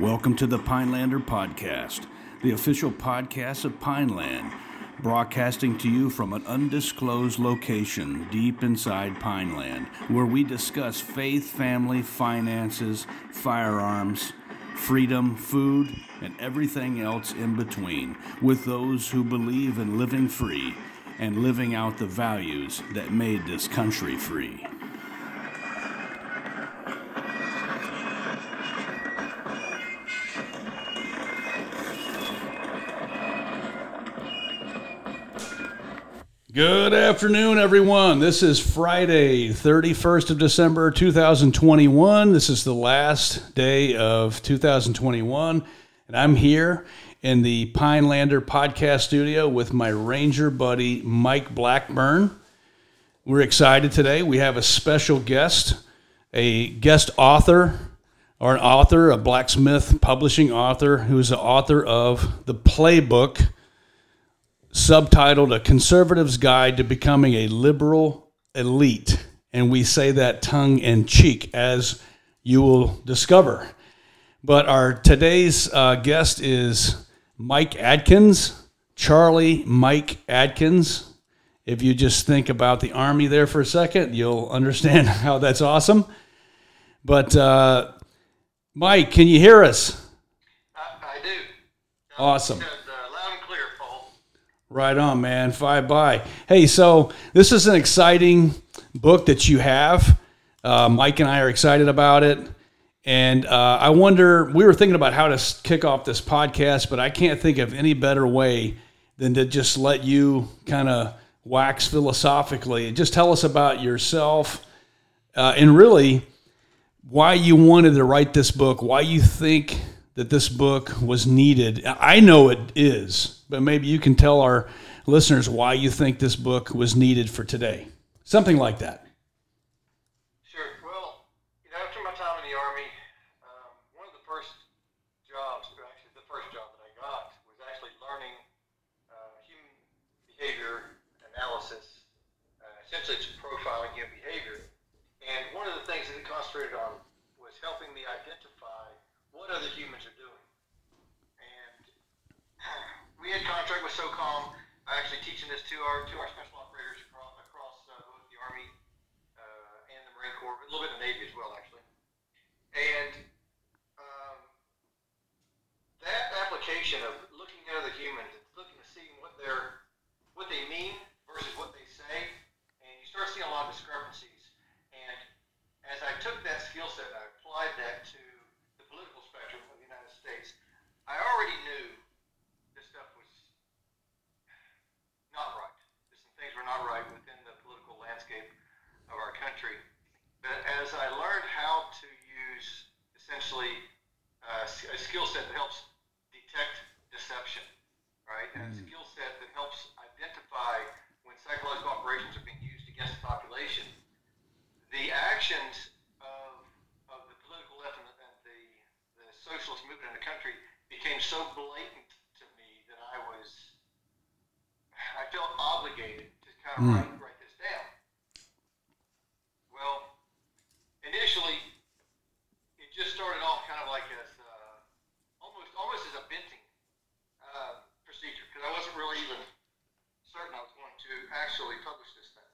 Welcome to the Pinelander Podcast, the official podcast of Pineland, broadcasting to you from an undisclosed location deep inside Pineland, where we discuss faith, family, finances, firearms, freedom, food, and everything else in between, with those who believe in living free and living out the values that made this country free. Good afternoon, everyone. This is Friday, 31st of December, 2021. This is the last day of 2021, and I'm here in the Pinelander podcast studio with my ranger buddy, Mike Blackburn. We're excited today. We have a special guest, a guest author, or an author, a blacksmith publishing author, who's the author of The Playbook subtitled A Conservative's Guide to Becoming a Liberal Elite. And we say that tongue in cheek, as you will discover. But our today's uh, guest is Mike Adkins, Charlie Mike Adkins. If you just think about the Army there for a second, you'll understand how that's awesome. But uh, Mike, can you hear us? I, I do. Awesome. Right on, man. Five by. Hey, so this is an exciting book that you have. Uh, Mike and I are excited about it. And uh, I wonder, we were thinking about how to kick off this podcast, but I can't think of any better way than to just let you kind of wax philosophically and just tell us about yourself uh, and really why you wanted to write this book, why you think that this book was needed. I know it is, but maybe you can tell our listeners why you think this book was needed for today. Something like that. Sure. Well, you know, after my time in the Army, um, one of the first jobs, or actually the first job that I got, was actually learning uh, human behavior analysis. Uh, essentially, it's profiling human behavior. And one of the things that it concentrated on was helping me identify what other humans are doing. And had contract with SOCOM. Actually teaching this to our to our special operators across, across uh, both the Army uh, and the Marine Corps, a little bit of the Navy as well, actually. And um, that application of looking at other humans, looking to see what they're what they mean versus what they say, and you start seeing a lot of discrepancies. And as I took that skill set I applied that to the political spectrum of the United States, I already knew this stuff was not right. That some things were not right within the political landscape of our country. But as I learned how to use essentially uh, a skill set that helps detect deception, right, and a skill set that helps identify when psychological operations are being used against the population, the actions of, of the political left and the, and the, the socialist movement in the country became so blatant to me that I was I felt obligated to kind of Mm. write, write this down. Well, initially, it just started off kind of like as uh, almost almost as a venting uh, procedure because I wasn't really even certain I was going to actually publish this thing.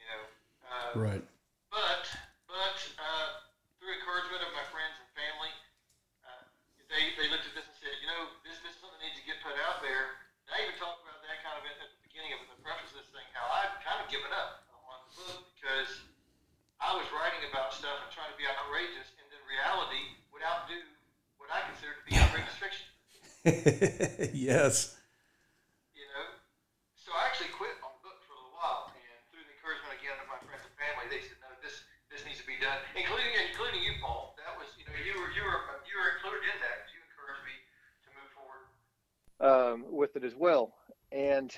You know, uh, Right. but but uh, through encouragement of my friends and family, uh, they they looked at this and said, you know, this this is something that needs to get put out there. And I even talked about that kind of at, at the beginning of the preface of this thing, how I've kind of given up on the book because I was writing about stuff and trying to be outrageous, and then reality would outdo what I consider to be outrageous fiction. yes. you know. So I actually quit on the book for a little while, and through the encouragement again of my friends and family, they said, "No, this this needs to be done," including including you, Paul. That was, you know, you were you were you were included in that. You encouraged me to move forward um, with it as well, and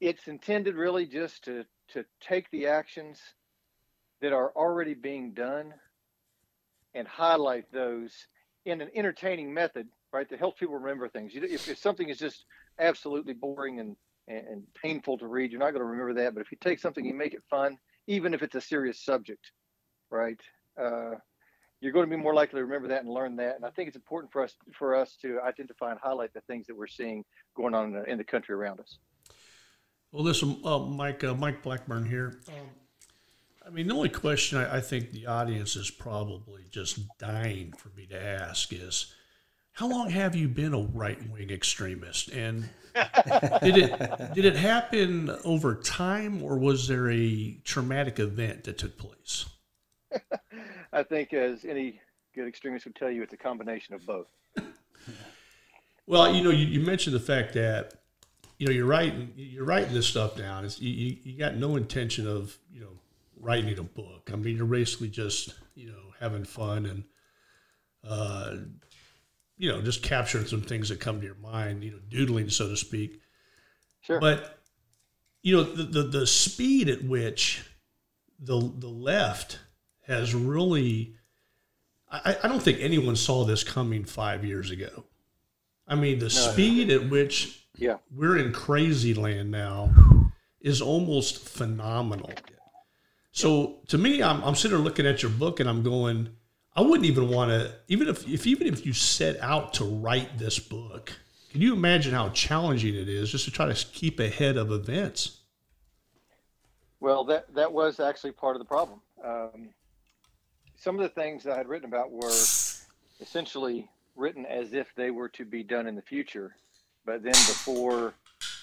it's intended really just to to take the actions that are already being done and highlight those in an entertaining method, right? That helps people remember things. You, if, if something is just absolutely boring and, and, painful to read, you're not going to remember that. But if you take something, you make it fun, even if it's a serious subject, right? Uh, you're going to be more likely to remember that and learn that. And I think it's important for us for us to identify and highlight the things that we're seeing going on in the, in the country around us. Well, listen, uh, Mike, uh, Mike Blackburn here. Um, I mean, the only question I, I, think the audience is probably just dying for me to ask is, how long have you been a right wing extremist? And did it did it happen over time, or was there a traumatic event that took place? I think, as any good extremist would tell you, it's a combination of both. well, you know, you, you mentioned the fact that you know you're writing you're writing this stuff down. It's, you you got no intention of you know writing a book. I mean, you're basically just you know having fun and uh, you know just capturing some things that come to your mind. You know, doodling, so to speak. Sure. But you know the the, the speed at which the the left has really. I, I don't think anyone saw this coming five years ago. I mean, the no, speed at which yeah. we're in crazy land now is almost phenomenal. So to me, I'm, I'm sitting there looking at your book and I'm going, I wouldn't even want to, even if, if even if you set out to write this book, can you imagine how challenging it is just to try to keep ahead of events? Well, that that was actually part of the problem. Um, some of the things that I had written about were essentially written as if they were to be done in the future, but then before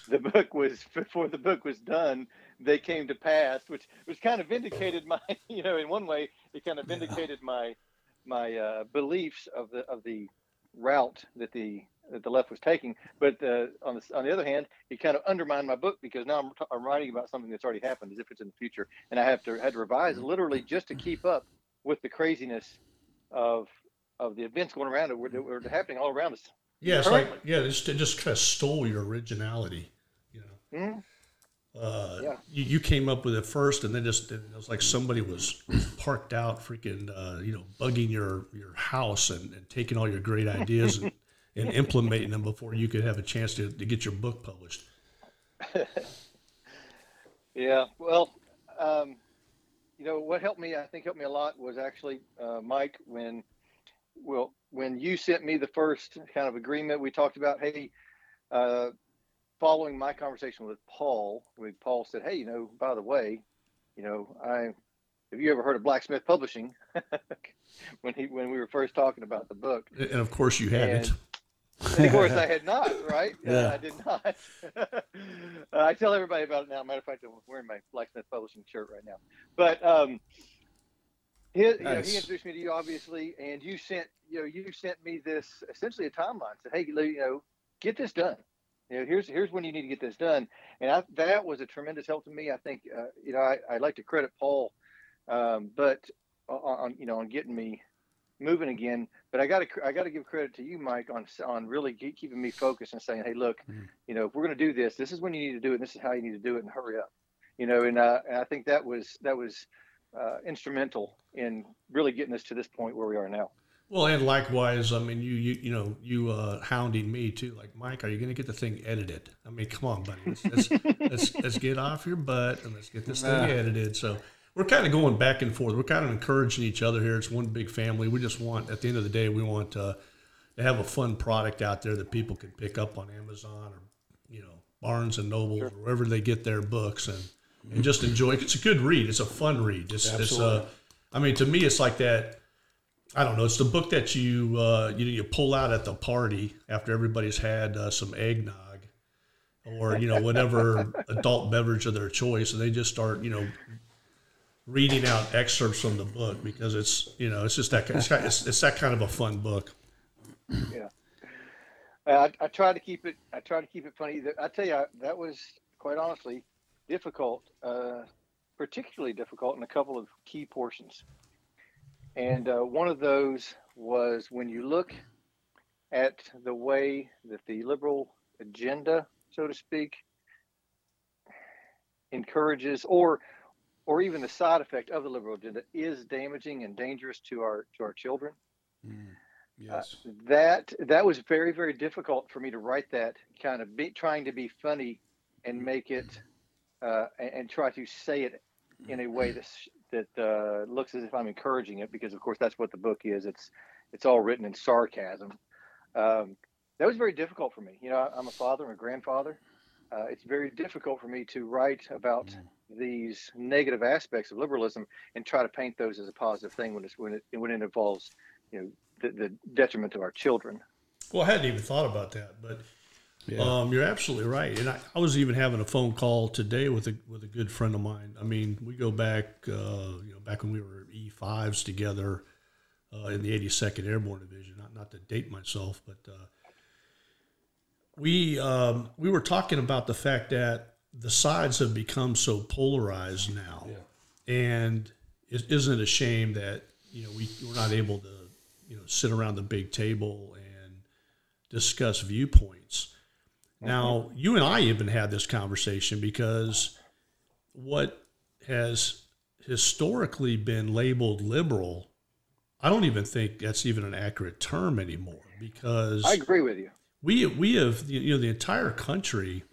the book was before the book was done, they came to pass, which which kind of vindicated my, you know, in one way, it kind of vindicated my my uh, beliefs of the of the route that the that the left was taking. But uh, on the on the other hand, it kind of undermined my book because now I'm, I'm writing about something that's already happened as if it's in the future, and I have to had to revise literally just to keep up with the craziness of of the events going around that were, that were happening all around us. Yeah, it's like yeah, it just, it just kind of stole your originality, you know. Mm-hmm. Uh, yeah. you, you, came up with it first, and then just it was like somebody was parked out, freaking, uh, you know, bugging your your house and, and taking all your great ideas and, and implementing them before you could have a chance to, to get your book published. yeah, well, um, you know, what helped me, I think, helped me a lot was actually uh, Mike when, well, when you sent me the first kind of agreement, we talked about, hey, uh, following my conversation with Paul, when Paul said, "Hey, you know, by the way, you know, I have you ever heard of Blacksmith Publishing?" when he when we were first talking about the book, and of course you hadn't. And of course I had not, right? Yeah, I did not. uh, I tell everybody about it now. Matter of fact, I'm wearing my Blacksmith Publishing shirt right now. But um, he, nice. you know, he introduced me to you, obviously, and you sent you know you sent me this essentially a timeline. Said, "Hey, you know, get this done." you know, here's here's when you need to get this done, and I, that was a tremendous help to me. I think, uh, you know, I, I like to credit Paul, um, but on you know on getting me moving again. But I got to I got to give credit to you, Mike, on on really keeping me focused and saying, hey, look, mm-hmm. you know, if we're going to do this, this is when you need to do it. And this is how you need to do it, and hurry up. You know, and, uh, and I think that was that was uh, instrumental in really getting us to this point where we are now. Well, and likewise, I mean, you you you know, you uh, hounding me too. Like, Mike, are you going to get the thing edited? I mean, come on, buddy, let's let's, let's, let's get off your butt and let's get this thing edited. So we're kind of going back and forth. We're kind of encouraging each other here. It's one big family. We just want, at the end of the day, we want uh, to have a fun product out there that people can pick up on Amazon or you know Barnes and Noble sure. or wherever they get their books and and just enjoy. It's a good read. It's a fun read. It's, it's uh, I mean, to me, it's like that I don't know. It's the book that you uh, you you pull out at the party after everybody's had uh, some eggnog, or you know whatever adult beverage of their choice, and they just start you know reading out excerpts from the book because it's you know it's just that it's, it's, it's that kind of a fun book. Yeah, I, I try to keep it. I try to keep it funny. I tell you, that was quite honestly difficult, uh, particularly difficult in a couple of key portions. And uh, one of those was when you look at the way that the liberal agenda, so to speak, encourages or or even the side effect of the liberal agenda is damaging and dangerous to our to our children. Mm, yes. Uh, that that was very very difficult for me to write that kind of be, trying to be funny and make it uh, and, and, try to say it in a way that that uh, looks as if I'm encouraging it because, of course, that's what the book is. It's it's all written in sarcasm. Um, that was very difficult for me. You know, I'm a father, I'm a grandfather. Uh, it's very difficult for me to write about mm. these negative aspects of liberalism and try to paint those as a positive thing when it's when it when it involves you know the, the detriment of our children. Well, I hadn't even thought about that, but yeah. um, you're absolutely right. And I, I, was even having a phone call today with a with a good friend of mine. I mean, we go back, uh, you know, back when we were E5s together uh, in the 82nd Airborne Division. Not not to date myself, but uh, we um, we were talking about the fact that the sides have become so polarized now, yeah. and isn't it a shame that you know we we're not able to you know sit around the big table and discuss viewpoints. Mm-hmm. Now you and I even had this conversation because what has historically been labeled liberal, I don't even think that's even an accurate term anymore because I agree with you we we have you know the entire country,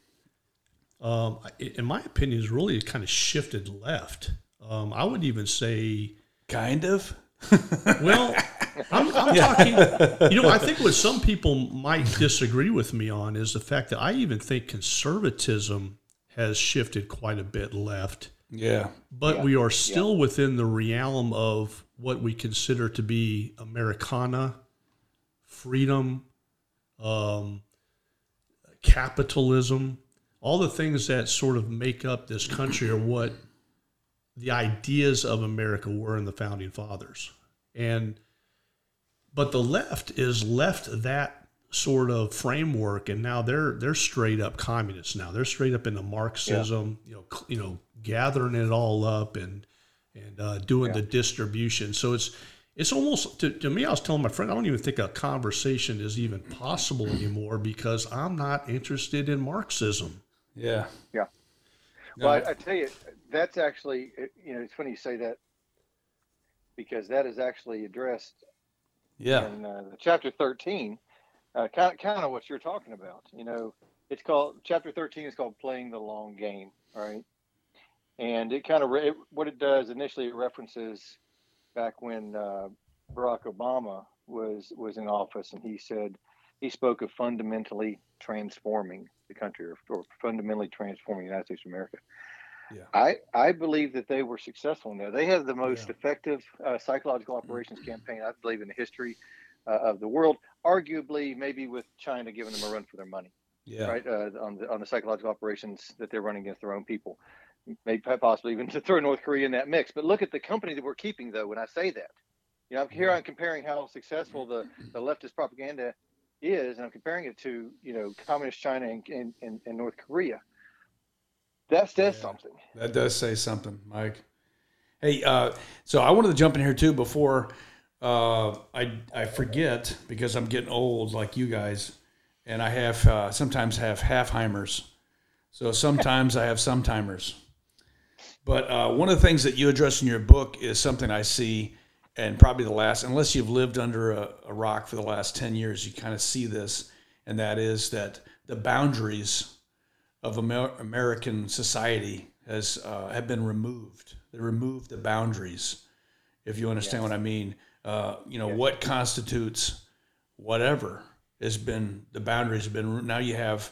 um, in my opinion, has really kind of shifted left. Um, I would even say, kind of. well, I'm, I'm talking. You know, I think what some people might disagree with me on is the fact that I even think conservatism has shifted quite a bit left. Yeah. But yeah. we are still yeah. within the realm of what we consider to be Americana, freedom, um, capitalism, all the things that sort of make up this country are what the ideas of America were in the founding fathers. And but the left is left that sort of framework and now they're they're straight up communists now. They're straight up into Marxism, yeah. you know, you know, gathering it all up and and uh, doing yeah. the distribution. So it's it's almost to, to, me i was telling my friend i don't even think a conversation is even possible anymore because i'm not interested in marxism yeah yeah well I, I, tell you that's actually you know it's funny you say that because that is actually addressed yeah in uh, chapter 13 uh, kind, of, kind of what you're talking about you know it's called chapter 13 is called playing the long game right and it kind of it, what it does initially it references back when uh, Barack Obama was was in office, and he said he spoke of fundamentally transforming the country or, or fundamentally transforming the United States of America. Yeah. I, I believe that they were successful in there. They had the most yeah. effective uh, psychological operations campaign, I believe, in the history uh, of the world. Arguably, maybe with China giving them a run for their money. Yeah. Right uh, on the on the psychological operations that they're running against their own people maybe possibly even to throw North Korea in that mix. But look at the company that we're keeping, though. When I say that, you know, here I'm comparing how successful the, the leftist propaganda is, and I'm comparing it to you know communist China and and, and, North Korea. That says yeah, something. That does say something, Mike. Hey, uh, so I wanted to jump in here too before uh, I I forget because I'm getting old like you guys, and I have uh, sometimes have halfheimers. So sometimes I have sometimers. But uh, one of the things that you address in your book is something I see, and probably the last, unless you've lived under a, a rock for the last 10 years, you kind of see this, and that is that the boundaries of Amer- American society has uh, have been removed. They removed the boundaries, if you understand yes. what I mean. Uh, you know, yes. what constitutes whatever has been, the boundaries have been, now you have,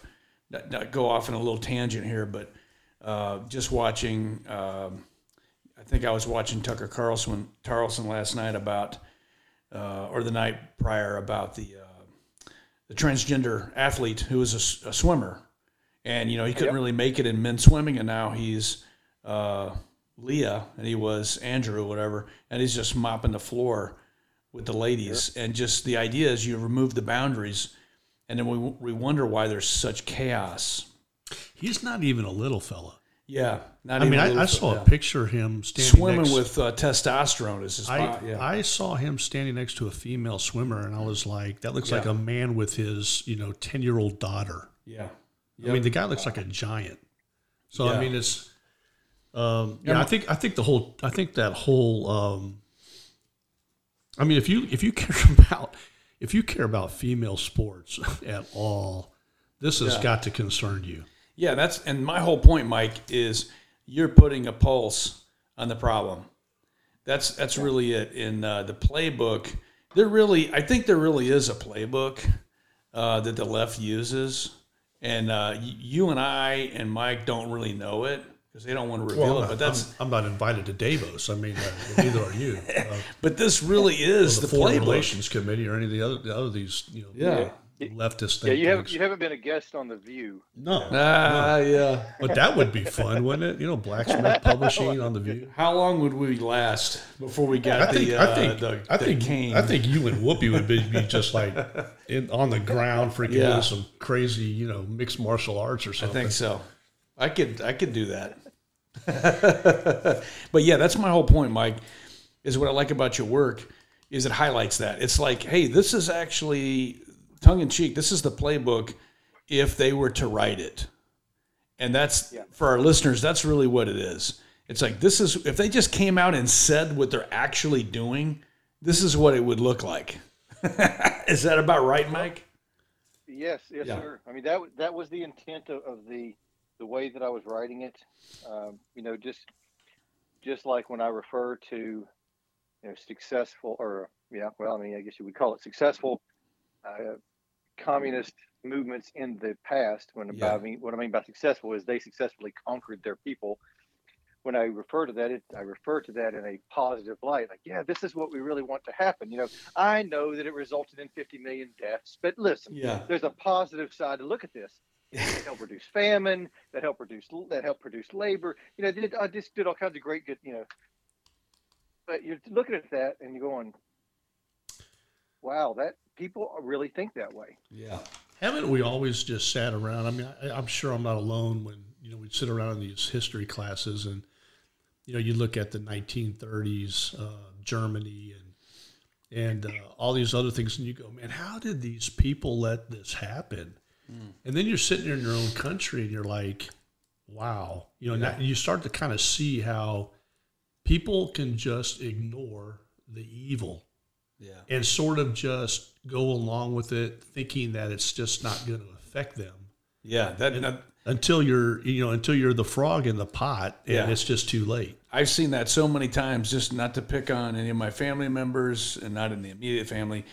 not, not go off in a little tangent here, but uh, just watching. Um, I think I was watching Tucker Carlson Carlson last night about, uh, or the night prior about the uh, the transgender athlete who was a, a, swimmer, and you know he couldn't yep. really make it in men's swimming, and now he's uh, Lia, and he was Andrew or whatever, and he's just mopping the floor with the ladies, sure. and just the idea is you remove the boundaries, and then we we wonder why there's such chaos He's not even a little fella. Yeah, I mean, I, I saw a picture of him standing swimming next, with uh, testosterone. Is his I, yeah. I saw him standing next to a female swimmer, and I was like, "That looks yeah. like a man with his, you know, ten year old daughter." Yeah, yep. I mean, the guy looks like a giant. So yeah. I mean, it's um, yeah. I think I think the whole I think that whole. Um, I mean, if you if you care about if you care about female sports at all, this has got to concern you. Yeah, that's and my whole point, Mike, is you're putting a pulse on the problem. That's that's really it. In uh, the playbook, there really, I think there really is a playbook uh, that the left uses, and uh, you and I and Mike don't really know it because they don't want to reveal Well, it. But that's I'm, I'm not invited to Davos. I mean, uh, neither are you. Uh, but this really is the, the, Foreign playbook. Relations Committee or any of the other, the other these, you know, Yeah. Leftist things. Yeah, you haven't you haven't been a guest on the View. No, Ah, yeah. but that would be fun, wouldn't it? You know, blacksmith publishing on the View. How long would we last before we got I think, the, uh, I think, the, I think, cane? I think you and Whoopi would be, be just like in, on the ground, freaking Yeah. doing some crazy, you know, mixed martial arts or something. I think so. I could I could do that. but yeah, that's my whole point, Mike. Is what I like about your work is it highlights that. It's like, hey, this is actually tongue in cheek. This is the playbook if they were to write it. And that's for our listeners, that's really what it is. It's like this is if they just came out and said what they're actually doing, this is what it would look like. is that about right, Mike? Yes, yes, Yeah. sir. I mean that that was the intent of, of the the way that I was writing it. Um, you know, just just like when I refer to you know successful or yeah, well, I mean, I guess you would call it successful uh, communist movements in the past. When Yeah. I mean what I mean by successful is they successfully conquered their people. When I refer to that, it, I refer to that in a positive light. Like, yeah, this is what we really want to happen. You know, I know that it resulted in 50 million deaths, but listen, Yeah. there's a positive side to look at this. That help reduce famine. That help reduce that help produce labor. You know, did, I just did all kinds of great good. You know, but you're looking at that and you're going, "Wow, that people really think that way." Yeah. Haven't we always just sat around? I mean, I, I'm sure I'm not alone when you know we'd sit around in these history classes, and you know you look at the 1930s uh, Germany and and uh, all these other things, and you go, man, how did these people let this happen? And then you're sitting there in your own country, and you're like, wow, you know, now you start to kind of see how people can just ignore the evil Yeah. and sort of just go along with it, thinking that it's just not going to affect them Yeah. That, that until you're, you know, until you're the frog in the pot, and Yeah. it's just too late. I've seen that so many times, just not to pick on any of my family members and not in the immediate family,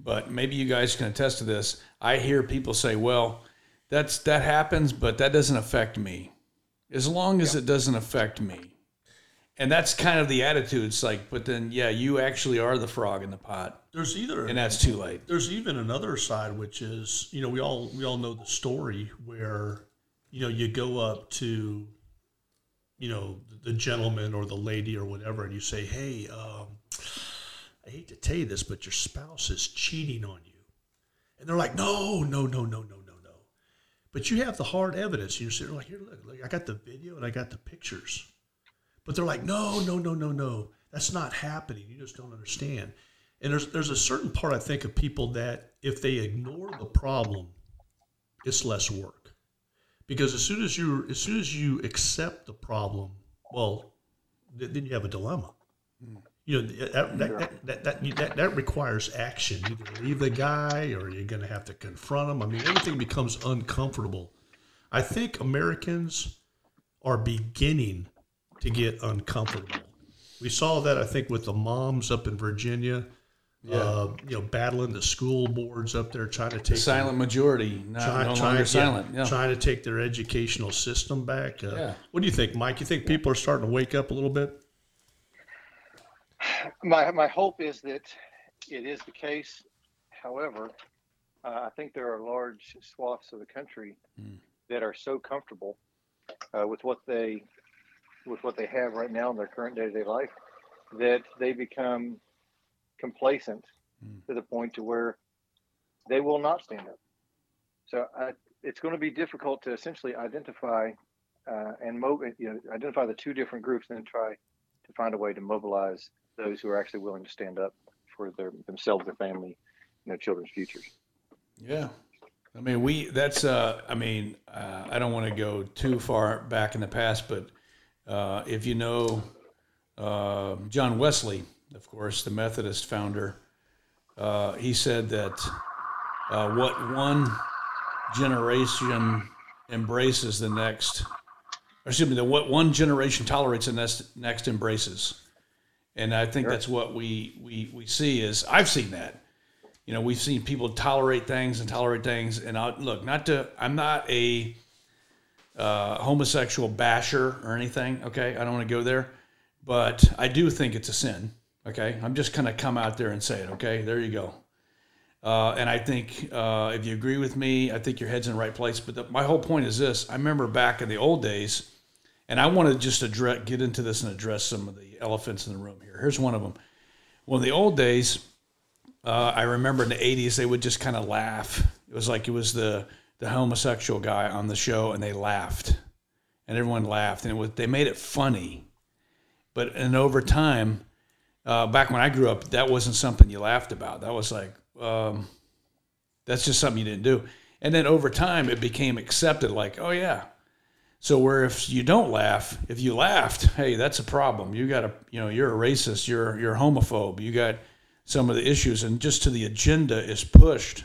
but maybe you guys can attest to this. I hear people say, well, that's that happens, but that doesn't affect me. As long as it doesn't affect me. And that's kind of the attitude. It's like, but then yeah, you actually are the frog in the pot. There's either And that's too late. there's even another side, which is, you know, we all we all know the story where, you know, you go up to, you know, the gentleman or the lady or whatever, and you say, "Hey, um, I hate to tell you this, but your spouse is cheating on you," and they're like, "No, no, no, no, no, no, no," but you have the hard evidence. You're sitting like, "Here, look, look, I got the video and I got the pictures," but they're like, "No, no, no, no, no, that's not happening. You just don't understand." And there's there's a certain part I think of people that if they ignore the problem, it's less work. Because as soon as you as soon as you accept the problem, well, th- then you have a dilemma. You know that that, that, that, that, that, that requires action. Either leave the guy or you're going to have to confront him. I mean, everything becomes uncomfortable. I think Americans are beginning to get uncomfortable. We saw that I think with the moms up in Virginia. Uh, you know, battling the school boards up there, trying to take The their- silent majority, not try- no try- longer silent. Yeah. Trying to take their educational system back. Uh, Yeah. What do you think, Mike? You think people are starting to wake up a little bit? My my hope is that it is the case. However, uh, I think there are large swaths of the country that are so comfortable uh, with what they with what they have right now in their current day to day life that they become complacent to the point to where they will not stand up. So I, it's going to be difficult to essentially identify uh, and mo- you know identify the two different groups and then try to find a way to mobilize those who are actually willing to stand up for their themselves, their family, and their children's futures. Yeah. I mean, we, that's, uh, I mean, uh, I don't want to go too far back in the past, but uh, if you know uh, John Wesley, of course, the Methodist founder, uh, he said that uh, what one generation embraces, the next, or excuse me, the what one generation tolerates, the next, next embraces. and I think that's what we we we see is I've seen that. You know, we've seen people tolerate things and tolerate things, and I, look, not to I'm not a uh, homosexual basher or anything. Okay, I don't want to go there, but I do think it's a sin. Okay, I'm just gonna come out there and say it. Okay, there you go. Uh, and I think uh, if you agree with me, I think your head's in the right place. But the, my whole point is this: I remember back in the old days, and I want to just address, get into this and address some of the elephants in the room here. Here's one of them. Well, in the old days, uh, I remember in the '80s they would just kind of laugh. It was like it was the the homosexual guy on the show, and they laughed, and everyone laughed, and was they made it funny. But and over time, uh, back when I grew up, that wasn't something you laughed about. That was like um, that's just something you didn't do. And then over time, it became accepted. Like, oh yeah. So where if you don't laugh, if you laughed, hey, that's a problem. You got a, you know, you're a racist. You're you're a homophobe. You got some of the issues, and just to the agenda is pushed,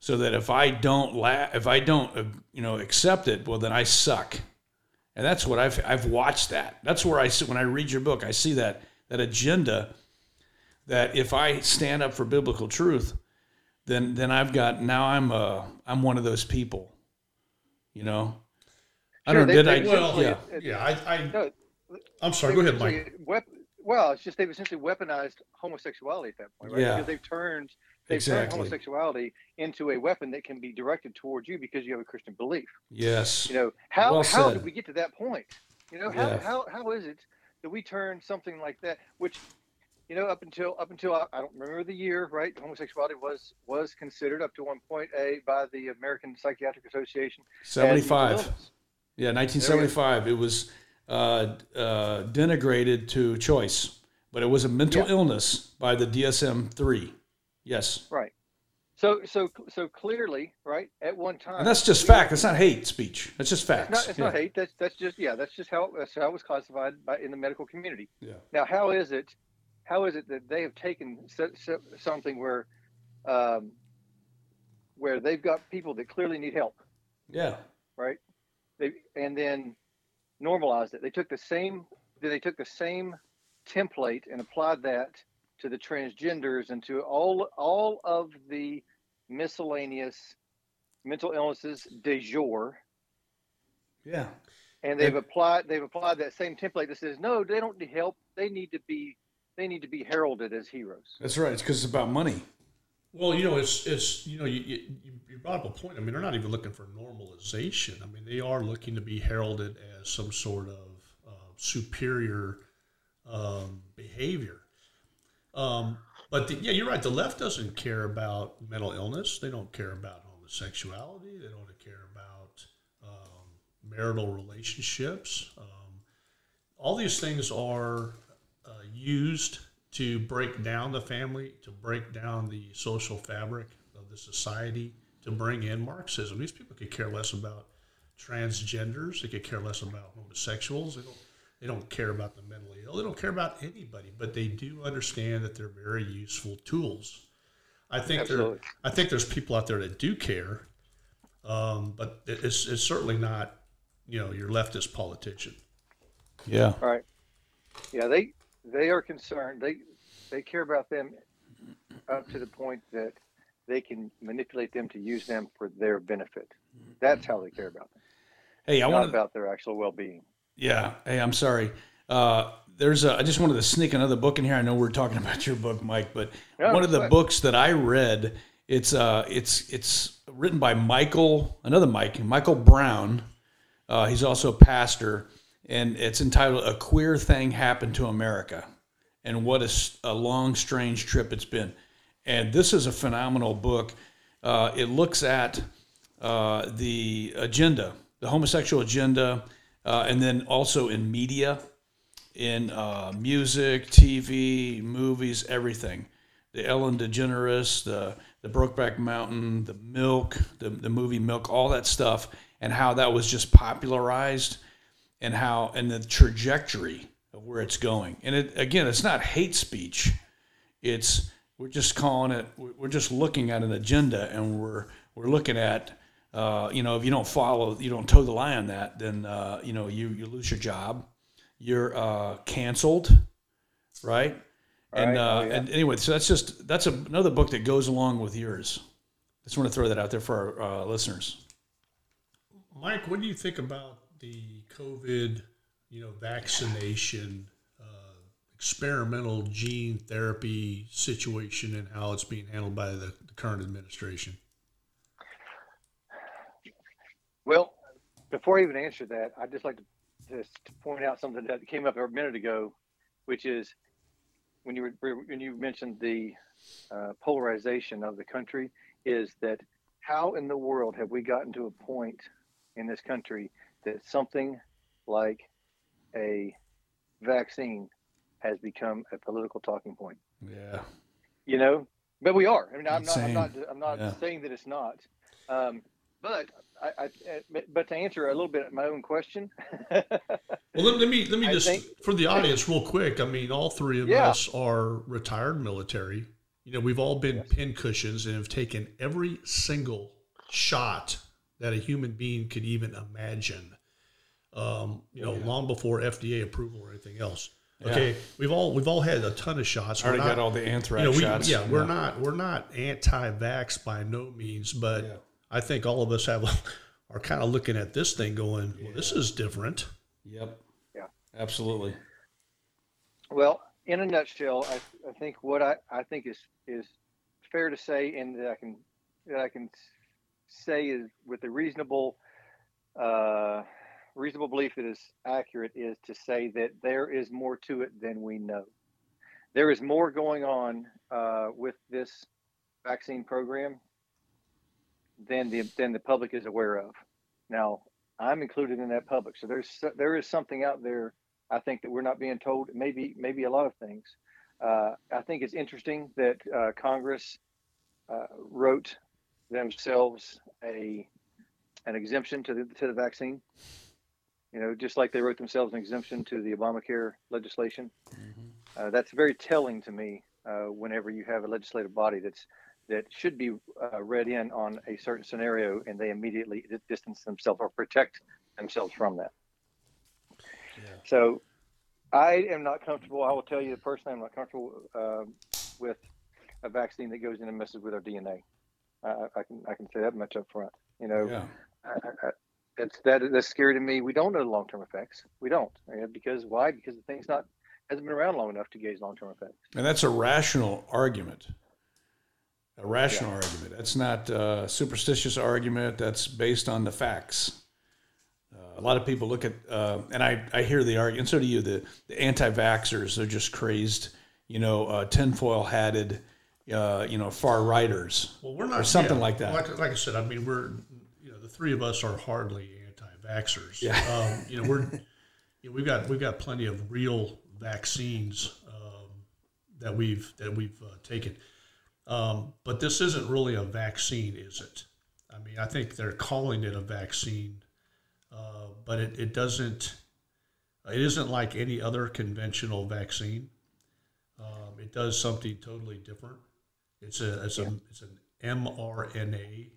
so that if I don't laugh, if I don't, uh, you know, accept it, well, then I suck. And that's what I've I've watched that. That's where I see when I read your book, I see that that agenda that if I stand up for biblical truth, then then I've got now I'm uh I'm one of those people. You know. I Sure, don't they- did I Well, yeah. it- yeah, I, I, no, I'm sorry. Go ahead, Mike. Wep- well, it's just they've essentially weaponized homosexuality at that point, right? Yeah. Because they've turned they've Exactly. turned homosexuality into a weapon that can be directed towards you because you have a Christian belief. Yes. You know, how Well how did we get to that point? You know, how, Yeah. how how is it that we turn something like that, which you know, up until up until I, I don't remember the year, right? Homosexuality was was considered up to one point a by the American Psychiatric Association 75. Yeah, 1975. It was uh, uh, denigrated to choice, but it was a mental Yeah. illness by the DSM-3. Yes. Right. So so so clearly, right? At one time, And that's just fact. That's not hate speech. That's just It's facts. not, it's yeah. not hate. That's that's just yeah. That's just how that's how it was classified by in the medical community. Yeah. Now, how is it? How is it that they have taken so, so, something where, um, where they've got people that clearly need help, Yeah. right? They and then normalized it. They took the same. They took the same template and applied that to the transgenders and to all all of the miscellaneous mental illnesses de jour Yeah. and they've applied they've applied that same template that says no they don't need help they need to be they need to be heralded as heroes That's right. It's because it's about money. Well, you know, it's it's you know, you, you you brought up a point. I mean, they're not even looking for normalization. I mean, they are looking to be heralded as some sort of uh, superior um, behavior. Um, but the, yeah, you're right. The left doesn't care about mental illness. They don't care about homosexuality. They don't care about um, marital relationships. Um, all these things are uh, used to break down the family, to break down the social fabric of the society, to bring in Marxism. These people could care less about transgenders. They could care less about homosexuals. They don't. They don't care about the mentally ill. They don't care about anybody. But they do understand that they're very useful tools. I think there. I think there's people out there that do care, um, but it's, it's certainly not, you know, your leftist politician. Yeah. all right yeah they they are concerned they they care about them up to the point that they can manipulate them to use them for their benefit that's how they care about them Hey, I want about their actual well-being Yeah. Hey, I'm sorry. Uh, there's a, I just wanted to sneak another book in here. I know we're talking about your book, Mike, but Yeah, one of the ahead. books that I read, it's uh, it's it's written by Michael, another Mike, Michael Brown. Uh, he's also a pastor, and it's entitled "A Queer Thing Happened to America," and what a long, strange trip it's been. And this is a phenomenal book. Uh, it looks at uh, the agenda, the homosexual agenda, uh, and then also in media, in uh, music, TV, movies, everything. The Ellen DeGeneres, the the Brokeback Mountain, the Milk, the the movie Milk, all that stuff, and how that was just popularized, and how and the trajectory of where it's going. And it again, it's not hate speech. It's we're just calling it. We're just looking at an agenda, and we're we're looking at. Uh, you know, if you don't follow, you don't toe the line on that, then uh, you know you you lose your job. You're uh, canceled. right? And Right. uh, Oh, yeah. and anyway, so that's just that's a, another book that goes along with yours. Just want to throw that out there for our uh, listeners. Mike, what do you think about the COVID, you know, vaccination, uh, experimental gene therapy situation, and how it's being handled by the, the current administration? Well, before I even answer that, I'd just like to just point out something that came up a minute ago, which is when you were when you mentioned the uh, polarization of the country, is that how in the world have we gotten to a point in this country that something like a vaccine has become a political talking point? Yeah, you know? But we are. I mean i'm not i'm not i'm not Yeah. saying that it's not. Um, but I, I but to answer a little bit my own question Well, let, let me let me just think- for the audience real quick. I mean, all three of Yeah. us are retired military. You know, we've all been Yes. pin cushions and have taken every single shot that a human being could even imagine. Um, you know, Yeah. long before FDA approval or anything else. Yeah. Okay, we've all we've all had a ton of shots. I already We're not- got all the anthrax you know, we, shots. yeah, we're not we're not anti-vax by no means, but Yeah. I think all of us have are kind of looking at this thing going, well, this is different. Yep. Yeah. Absolutely. well in a nutshell i, I think what I, I think is is fair to say and that i can that i can say is with a reasonable uh, reasonable belief that is accurate is to say that there is more to it than we know there is more going on uh, with this vaccine program than the than the public is aware of. Now, I'm included in that public, so there's there is something out there. I think that we're not being told. Maybe maybe a lot of things. Uh, I think it's interesting that uh, Congress uh, wrote themselves a an exemption to the to the vaccine. You know, just like they wrote themselves an exemption to the Obamacare legislation. Uh, that's very telling to me. Uh, whenever you have a legislative body that's that should be uh, read in on a certain scenario, and they immediately distance themselves or protect themselves from that. Yeah. So, I am not comfortable. I will tell you personally, I'm not comfortable um with a vaccine that goes in and messes with our DNA. I, I can I can say that much up front. You know, Yeah. I, I, that's that that's scary to me. We don't know the long term effects. We don't Uh, because why? Because the thing's not hasn't been around long enough to gauge long term effects. And that's a rational argument. A rational argument. That's not a superstitious argument. That's based on the facts. Uh, a lot of people look at, uh, and I, I hear the argument, and so do you, the, the anti vaxxers, they're just crazed, you know, uh, tinfoil hatted, uh, you know, far righters. Well, we're not Or something yeah, like that. Like, like I said, I mean, we're you know the three of us are hardly anti-vaxxers. Yeah. Um, you know, we're you know, we've got we've got plenty of real vaccines um, that we've that we've uh, taken, um, but this isn't really a vaccine, is it? I mean, I think they're calling it a vaccine, uh, but it, it doesn't. It isn't like any other conventional vaccine. Um, it does something totally different. It's a it's a it's an mRNA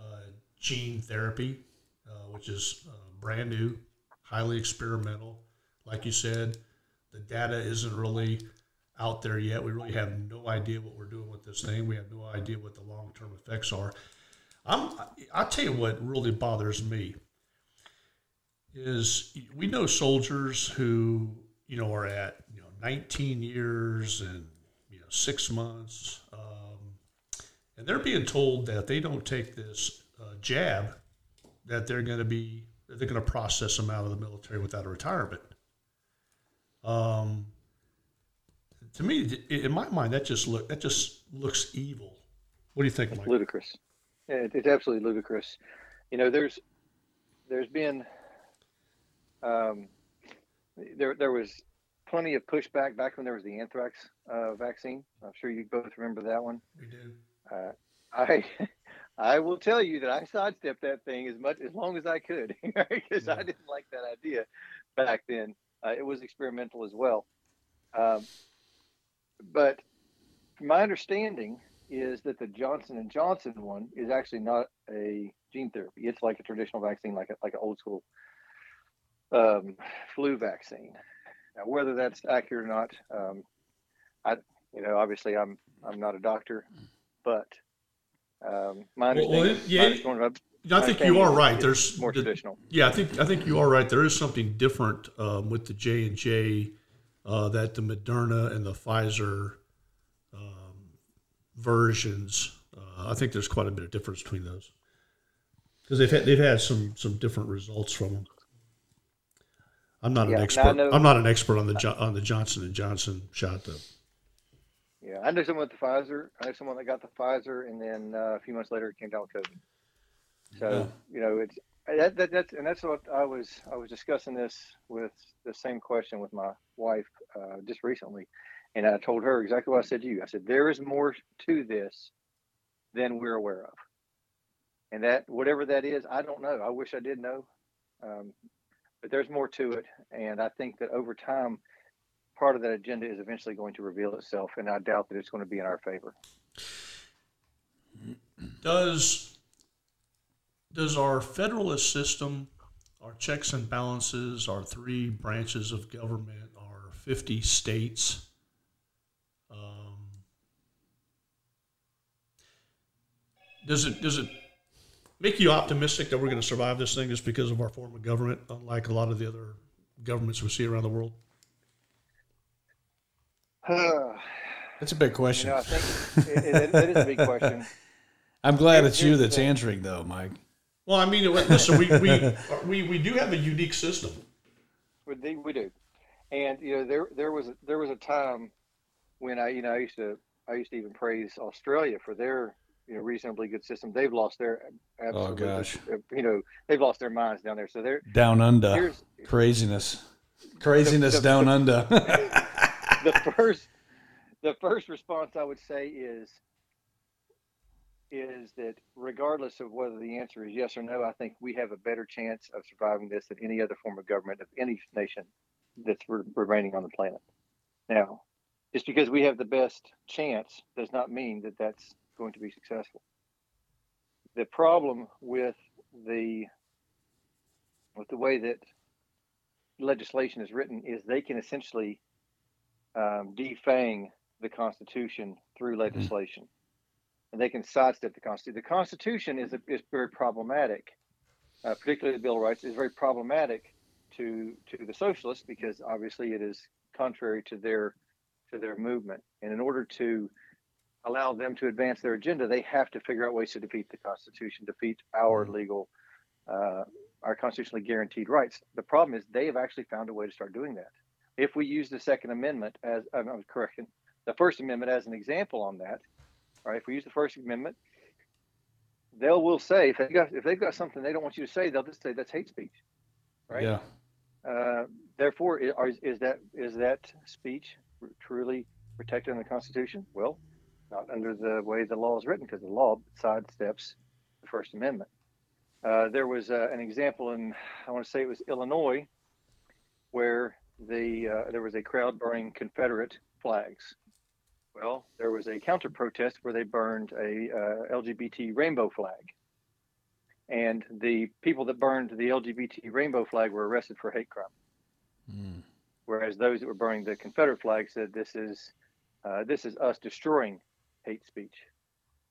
uh, gene therapy, uh, which is uh, brand new, highly experimental. Like you said, the data isn't really out there yet. We really have no idea what we're doing with this thing. We have no idea what the long term effects are. I'm I'll tell you what really bothers me is we know soldiers who you know are at you know 19 years and you know six months, um, and they're being told that they don't take this uh, jab, that they're going to be they're going to process them out of the military without a retirement. Um, to me, in my mind, that just look that just looks evil. What do you think, It's Mike? ludicrous. It- it's absolutely ludicrous. You know, there's there's been um, there there was plenty of pushback back when there was the anthrax uh, vaccine. I'm sure you both remember that one. We do. Uh, I I will tell you that I sidestepped that thing as much as long as I could because I didn't like that idea back then. Uh, it was experimental as well. Um, but my understanding is that the Johnson and Johnson one is actually not a gene therapy. It's like a traditional vaccine, like a, like an old school um, flu vaccine. Now, whether that's accurate or not, um, I, you know, obviously I'm I'm not a doctor, but um, my Well, understanding, it- yeah, my understanding I think you are right. There's more traditional. Yeah, I think I think you are right. There is something different um, with the J and J uh, that the Moderna and the Pfizer um, versions. Uh, I think there's quite a bit of difference between those because they've had they've had some some different results from them. I'm not Yeah, an expert. know- I'm not an expert on the Jo- on the Johnson and Johnson shot though. Yeah, I know someone with the Pfizer. I know someone that got the Pfizer, and then uh, a few months later, it came down with COVID. So Yeah. you know, it's that, that that's and that's what I was I was discussing this with the same question with my wife uh, just recently, and I told her exactly what I said to you. I said there is more to this than we're aware of, and that whatever that is, I don't know. I wish I did know, um, but there's more to it, and I think that over time part of that agenda is eventually going to reveal itself, and I doubt that it's going to be in our favor. Does does our federalist system, our checks and balances, our three branches of government, our fifty states, um, does it does it make you optimistic that we're going to survive this thing just because of our form of government, unlike a lot of the other governments we see around the world? you That's a big question. know, I think it, it, it is a big question. I'm glad it's you that's answering, though, Mike. Well, I mean, listen, we, we, we, we do have a unique system. We do, we do, and you know, there there was a, there was a time when I you know I used to I used to even praise Australia for their you know reasonably good system. They've lost their oh, absolute, gosh. you know they've lost their minds down there. So they're Down under. Craziness. Craziness The- the- down under. the first the first response I would say is is that regardless of whether the answer is yes or no, I think we have a better chance of surviving this than any other form of government of any nation that's re- remaining on the planet. Now, just because we have the best chance does not mean that that's going to be successful. The problem with the with the way that legislation is written is they can essentially um, defang the Constitution through legislation, and they can sidestep the Constitution. The Constitution is a, is very problematic, uh, particularly the Bill of Rights is very problematic to to the socialists because obviously it is contrary to their to their movement, and in order to allow them to advance their agenda, they have to figure out ways to defeat the Constitution, defeat our legal. Uh, our constitutionally guaranteed rights. The problem is they have actually found a way to start doing that if we use the Second Amendment as I'm I'm correction, the First Amendment as an example on that, right? If we use the First Amendment, they will say if they got if they've got something they don't want you to say, they'll just say that's hate speech, right? Yeah. Uh, therefore, i- are, is that is that speech truly protected in the Constitution? Well, not under the way the law is written, because the law sidesteps the First Amendment. Uh, there was uh, an example in I want to say it was Illinois, where the uh, there was a crowd burning Confederate flags. Well, there was a counter protest where they burned a uh, LGBT rainbow flag, and the people that burned the LGBT rainbow flag were arrested for hate crime. Mm. Whereas those that were burning the Confederate flag said this is uh, this is us destroying hate speech.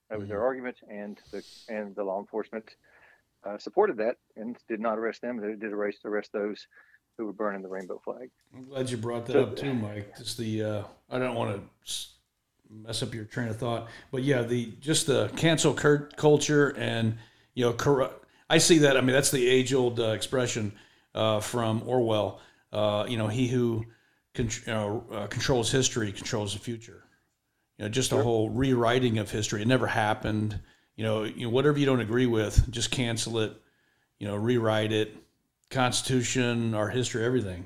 That was their argument, and the and the law enforcement uh, supported that and did not arrest them. They did arrest arrest those who were burning the rainbow flag. I'm glad you brought that So- up too, Mike. Just the uh, I don't want to mess up your train of thought, but yeah, the just the cancel culture and you know, corrupt. I see that. I mean, that's the age old uh, expression uh, from Orwell. Uh, you know, he who con- you know, uh, controls history controls the future. You know, just a whole rewriting of history. It never happened. You know, you know, whatever you don't agree with, just cancel it. You know, rewrite it. Constitution, our history, everything.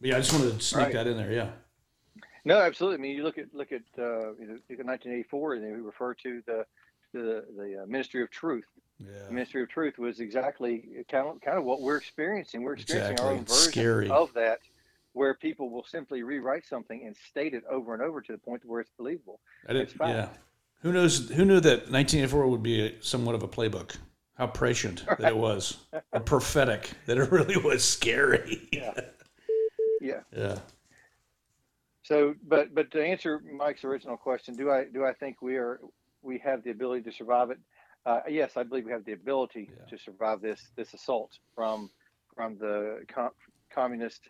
But yeah, I just wanted to sneak Right. that in there. Yeah. No, absolutely. I mean, you look at look at uh, you know, look at 1984, and we refer to the the the uh, Ministry of Truth. The Yeah. Ministry of Truth was exactly kind of kind of what we're experiencing. We're experiencing our own version scary. of that, where people will simply rewrite something and state it over and over to the point where it's believable. It's fact. yeah. Who knows? Who knew that 1984 would be a, somewhat of a playbook? How prescient that it was, or prophetic that it really was scary. Yeah. Yeah. Yeah. So, but but to answer Mike's original question, do I do I think we are we have the ability to survive it? Uh, yes, I believe we have the ability yeah. to survive this this assault from from the com- communist.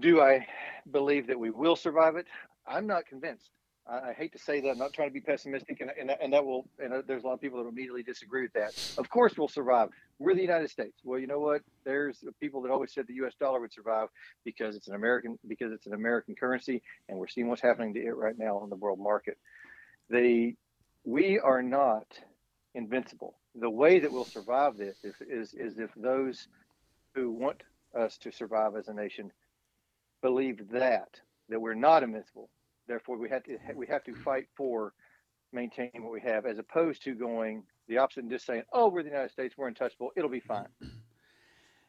Do I believe that we will survive it? I'm not convinced. I, hate to say that. I'm not trying to be pessimistic, and, and, and that will. And uh, there's a lot of people that will immediately disagree with that. Of course, we'll survive. We're the United States. Well, you know what? There's people that always said the U.S. dollar would survive because it's an American because it's an American currency, and we're seeing what's happening to it right now on the world market. They, we are not invincible. The way that we'll survive this is, is, is if those who want us to survive as a nation believe that that we're not invincible Therefore, we have to we have to fight for maintaining what we have, as opposed to going the opposite and just saying, "Oh, we're the United States, we're untouchable, it'll be fine."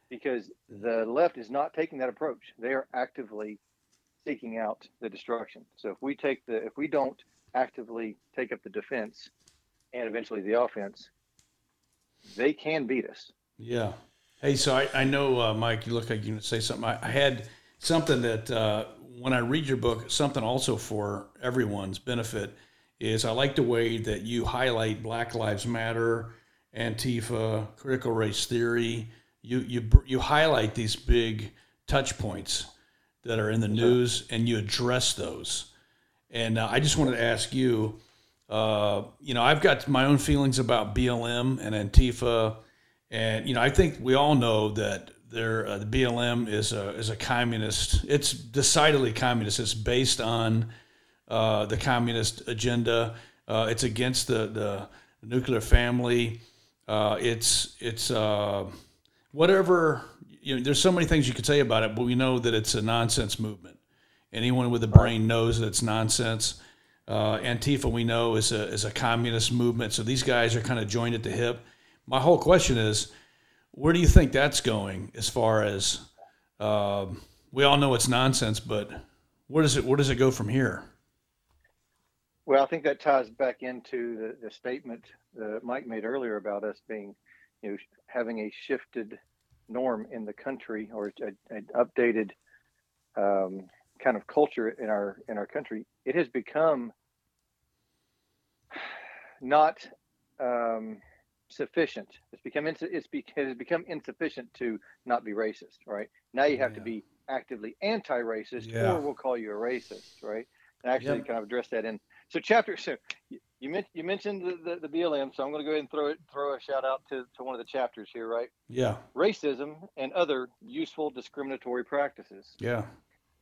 Because the left is not taking that approach; they are actively seeking out the destruction. So if we take the if we don't actively take up the defense and eventually the offense, they can beat us. Yeah. Hey, so I, I know, uh, Mike, you look like you're going to say something. I, I had something that uh, when I read your book, something also for everyone's benefit is I like the way that you highlight Black Lives Matter, Antifa, critical race theory. You you you highlight these big touch points that are in the news, and you address those. And uh, I just wanted to ask you, uh, you know, I've got my own feelings about BLM and Antifa, and you know, I think we all know that there, uh, the BLM is a is a communist. It's decidedly communist. It's based on uh, the communist agenda. Uh, it's against the the nuclear family. Uh, it's it's uh, whatever. You know, there's so many things you could say about it, but we know that it's a nonsense movement. Anyone with a brain knows that it's nonsense. Uh, Antifa, we know, is a is a communist movement. So these guys are kind of joined at the hip. My whole question is where do you think that's going as far as um, we all know it's nonsense, but where does it where does it go from here? Well, I think that ties back into the, the statement that Mike made earlier about us being, you know, having a shifted norm in the country or an updated um, kind of culture in our in our country. It has become not um, sufficient. It's become ins- it's be, it has become insufficient to not be racist, right? Now you have yeah. to be actively anti-racist, yeah. or we'll call you a racist, right? And actually, yep. kind of address that in so chapter. So you you, you mentioned the, the, the BLM, so I'm going to go ahead and throw it throw a shout out to to one of the chapters here, right? Yeah. Racism and other useful discriminatory practices. Yeah.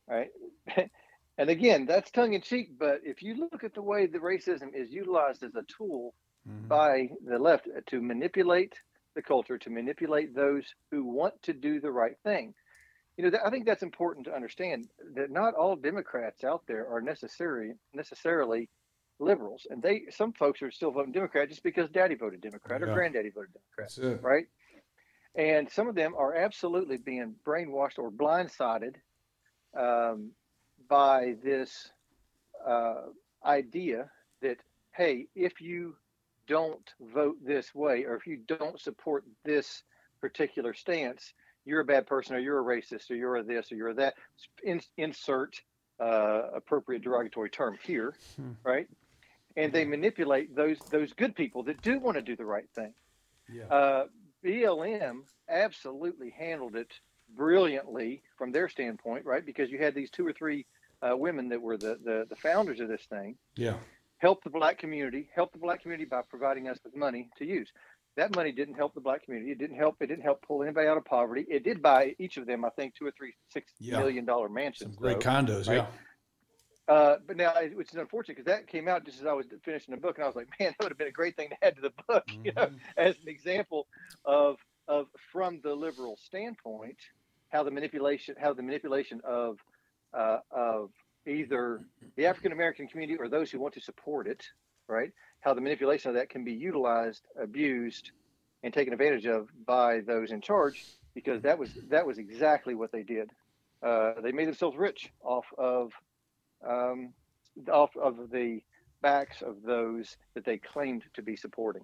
Right. and again, that's tongue in cheek, but if you look at the way that racism is utilized as a tool mm-hmm. by the left to manipulate the culture, to manipulate those who want to do the right thing. You know, I think that's important to understand that not all Democrats out there are necessary necessarily liberals, and they some folks are still voting Democrat just because Daddy voted Democrat yeah. or Granddaddy voted Democrat, right? And some of them are absolutely being brainwashed or blindsided um, by this uh, idea that hey, if you don't vote this way or if you don't support this particular stance, you're a bad person or you're a racist or you're a this or you're a that. In, insert uh, appropriate derogatory term here, hmm. right? And they manipulate those those good people that do want to do the right thing. Yeah. Uh, BLM absolutely handled it brilliantly from their standpoint, right? Because you had these two or three uh, women that were the, the the founders of this thing. Yeah help the black community, help the black community by providing us with money to use. That money didn't help the black community. It didn't help. It didn't help pull anybody out of poverty. It did buy each of them, I think, two or three six yeah. million dollar mansions. Some great though, condos, right? yeah. Uh, but now, which is unfortunate because that came out just as I was finishing the book, and I was like, man, that would have been a great thing to add to the book, mm-hmm. you know, mm-hmm. as an example of of from the liberal standpoint, how the manipulation, how the manipulation of uh, of either the African American community or those who want to support it, right? How the manipulation of that can be utilized, abused, and taken advantage of by those in charge, because that was that was exactly what they did. Uh, they made themselves rich off of um, off of the backs of those that they claimed to be supporting.